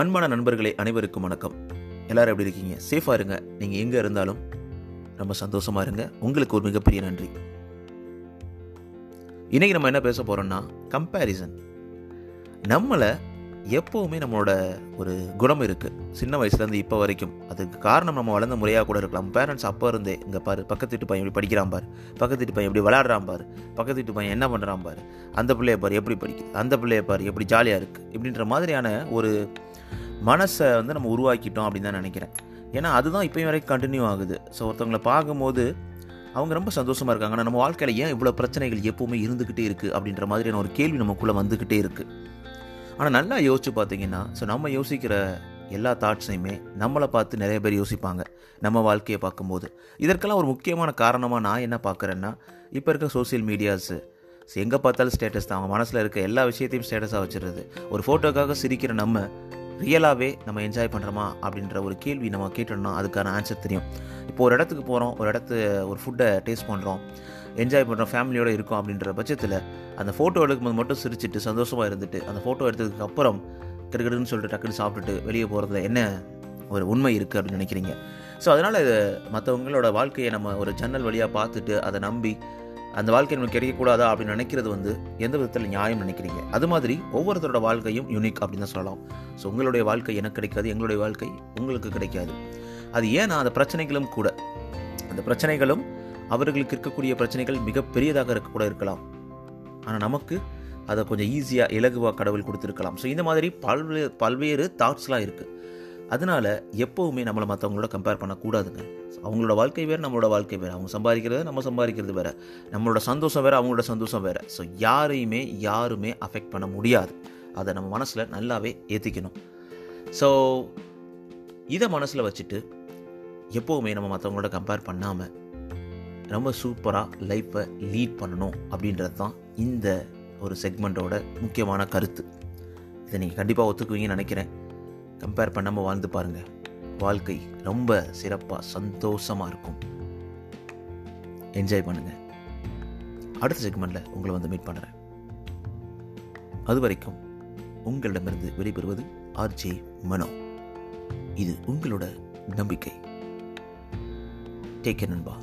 அன்பான நண்பர்களே அனைவருக்கும் வணக்கம். எல்லாரும் எப்படி இருக்கீங்க? சேஃபாக இருங்க. நீங்கள் எங்கே இருந்தாலும் ரொம்ப சந்தோஷமாக இருங்க. உங்களுக்கு ஒரு மிகப்பெரிய நன்றி. இன்றைக்கி நம்ம என்ன பேச போகிறோம்னா கம்பேரிசன் நம்மளை எப்போவுமே நம்மளோட ஒரு குணம் இருக்குது சின்ன வயசுலேருந்து இப்போ வரைக்கும். அதுக்கு காரணம் நம்ம வளர்ந்த முறையாக கூட இருக்கலாம். பேரண்ட்ஸ் அப்போ இருந்தே இங்கே பாரு பக்கத்து வீட்டு பையன் எப்படி படிக்கிறான் பாரு. பக்கத்து வீட்டு பையன் எப்படி விளாட்றான் பாரு. பக்கத்து வீட்டு பையன் என்ன பண்ணுறான் பாரு. அந்த பிள்ளைய பாரு எப்படி படிக்குது? அந்த பிள்ளைய பாரு எப்படி ஜாலியாக இருக்குது இப்படின்ற மாதிரியான ஒரு மனசை வந்து நம்ம உருவாக்கிட்டோம் அப்படின்னு தான் நினைக்கிறேன். ஏன்னா அதுதான் இப்போயும் வரைக்கும் கண்டினியூ ஆகுது. ஸோ ஒருத்தவங்களை பார்க்கும்போது அவங்க ரொம்ப சந்தோஷமாக இருக்காங்க. ஆனால் நம்ம வாழ்க்கையில் ஏன் இவ்வளோ பிரச்சனைகள் எப்போவுமே இருந்துக்கிட்டே இருக்குது அப்படின்ற மாதிரியான ஒரு கேள்வி நமக்குள்ளே வந்துக்கிட்டே இருக்குது ஆனால் நல்லா யோசிச்சு பார்த்தீங்கன்னா ஸோ நம்ம யோசிக்கிற எல்லா தாட்ஸையுமே நம்மளை பார்த்து நிறைய பேர் யோசிப்பாங்க. நம்ம வாழ்க்கையை பார்க்கும்போது. இதற்கெல்லாம் ஒரு முக்கியமான காரணமாக நான் என்ன பார்க்குறேன்னா இப்போ இருக்க சோஷியல் மீடியாஸு எங்கே பார்த்தாலும் ஸ்டேட்டஸ் தான். அவங்க மனசில் இருக்க எல்லா விஷயத்தையும் ஸ்டேட்டஸாக வச்சுருது ஒரு ஃபோட்டோக்காக சிரிக்கிற நம்ம ரியலாகவே நம்ம என்ஜாய் பண்ணுறோமா அப்படின்ற ஒரு கேள்வி நம்ம கேட்டோம்னா அதுக்கான ஆன்சர் தெரியும். இப்போ ஒரு இடத்துக்கு போகிறோம் ஒரு இடத்து ஒரு ஃபுட்டை டேஸ்ட் பண்ணுறோம் என்ஜாய் பண்ணுறோம் ஃபேமிலியோடு இருக்கோம் அப்படின்ற பட்சத்தில் அந்த ஃபோட்டோ எடுக்கும்போது மட்டும் சிரிச்சிட்டு சந்தோஷமாக இருந்துட்டு அந்த ஃபோட்டோ எடுத்ததுக்கு அப்புறம் கிடுக்கிடுன்னு சொல்லிட்டு டக்குன்னு சாப்பிட்டுட்டு வெளியே போகிறதுல என்ன ஒரு உண்மை இருக்குது அப்படின்னு நினைக்கிறீங்க? ஸோ அதனால் இது மற்றவங்களோட வாழ்க்கையை நம்ம ஒரு ஜன்னல் வழியாக பார்த்துட்டு அதை நம்பி அந்த வாழ்க்கை நமக்கு கிடைக்கக்கூடாதா அப்படின்னு நினைக்கிறது வந்து எந்த விதத்தில் நியாயம் நினைக்கிறீங்க? அது மாதிரி ஒவ்வொருத்தரோட வாழ்க்கையும் யூனிக் அப்படின்னு தான் சொல்லலாம். ஸோ உங்களுடைய வாழ்க்கை எனக்கு கிடைக்காது எங்களுடைய வாழ்க்கை உங்களுக்கு கிடைக்காது. அது ஏன்னா அந்த பிரச்சனைகளும் கூட. அந்த பிரச்சனைகளும் அவர்களுக்கு இருக்கக்கூடிய பிரச்சனைகள் மிகப்பெரியதாக இருக்கக்கூட இருக்கலாம். ஆனால் நமக்கு அதை கொஞ்சம் ஈஸியாக இலகுவாக கடவுள் கொடுத்துருக்கலாம். ஸோ இந்த மாதிரி பல்வேறு பல்வேறு தாட்ஸ்லாம் இருக்குது அதனால எப்போவுமே நம்மளை மற்றவங்களோட கம்பேர் பண்ணக்கூடாதுங்க. அவங்களோட வாழ்க்கை வேறு நம்மளோட வாழ்க்கை வேறு. அவங்க சம்பாதிக்கிறது நம்ம சம்பாதிக்கிறது வேறு. நம்மளோட சந்தோஷம் வேறு அவங்களோட சந்தோஷம் வேறு. ஸோ யாரையுமே யாருமே அஃபெக்ட் பண்ண முடியாது. அதை நம்ம மனசில் நல்லாவே ஏற்றிக்கணும் ஸோ இதை மனசில் வச்சுட்டு எப்போவுமே நம்ம மற்றவங்களோட கம்பேர் பண்ணாமல் ரொம்ப சூப்பராக லைஃப்பை லீட் பண்ணணும் அப்படின்றது தான் இந்த ஒரு செக்மெண்ட்டோட முக்கியமான கருத்து. இதை நீங்கள் கண்டிப்பாக ஒத்துக்குவீங்கன்னு நினைக்கிறேன். கம்பேர் பண்ணாமல் வாழ்ந்து பாருங்கள் வாழ்க்கை ரொம்ப சிறப்பாக சந்தோஷமாக இருக்கும். என்ஜாய் பண்ணுங்கள் அடுத்த செக்மெண்ட்டில் உங்களை வந்து மீட் பண்ணுறேன் அது வரைக்கும் உங்களிடமிருந்து விடைபெறுவது ஆர்ஜே மனோ. இது உங்களோட நம்பிக்கை. டேக் நண்பா.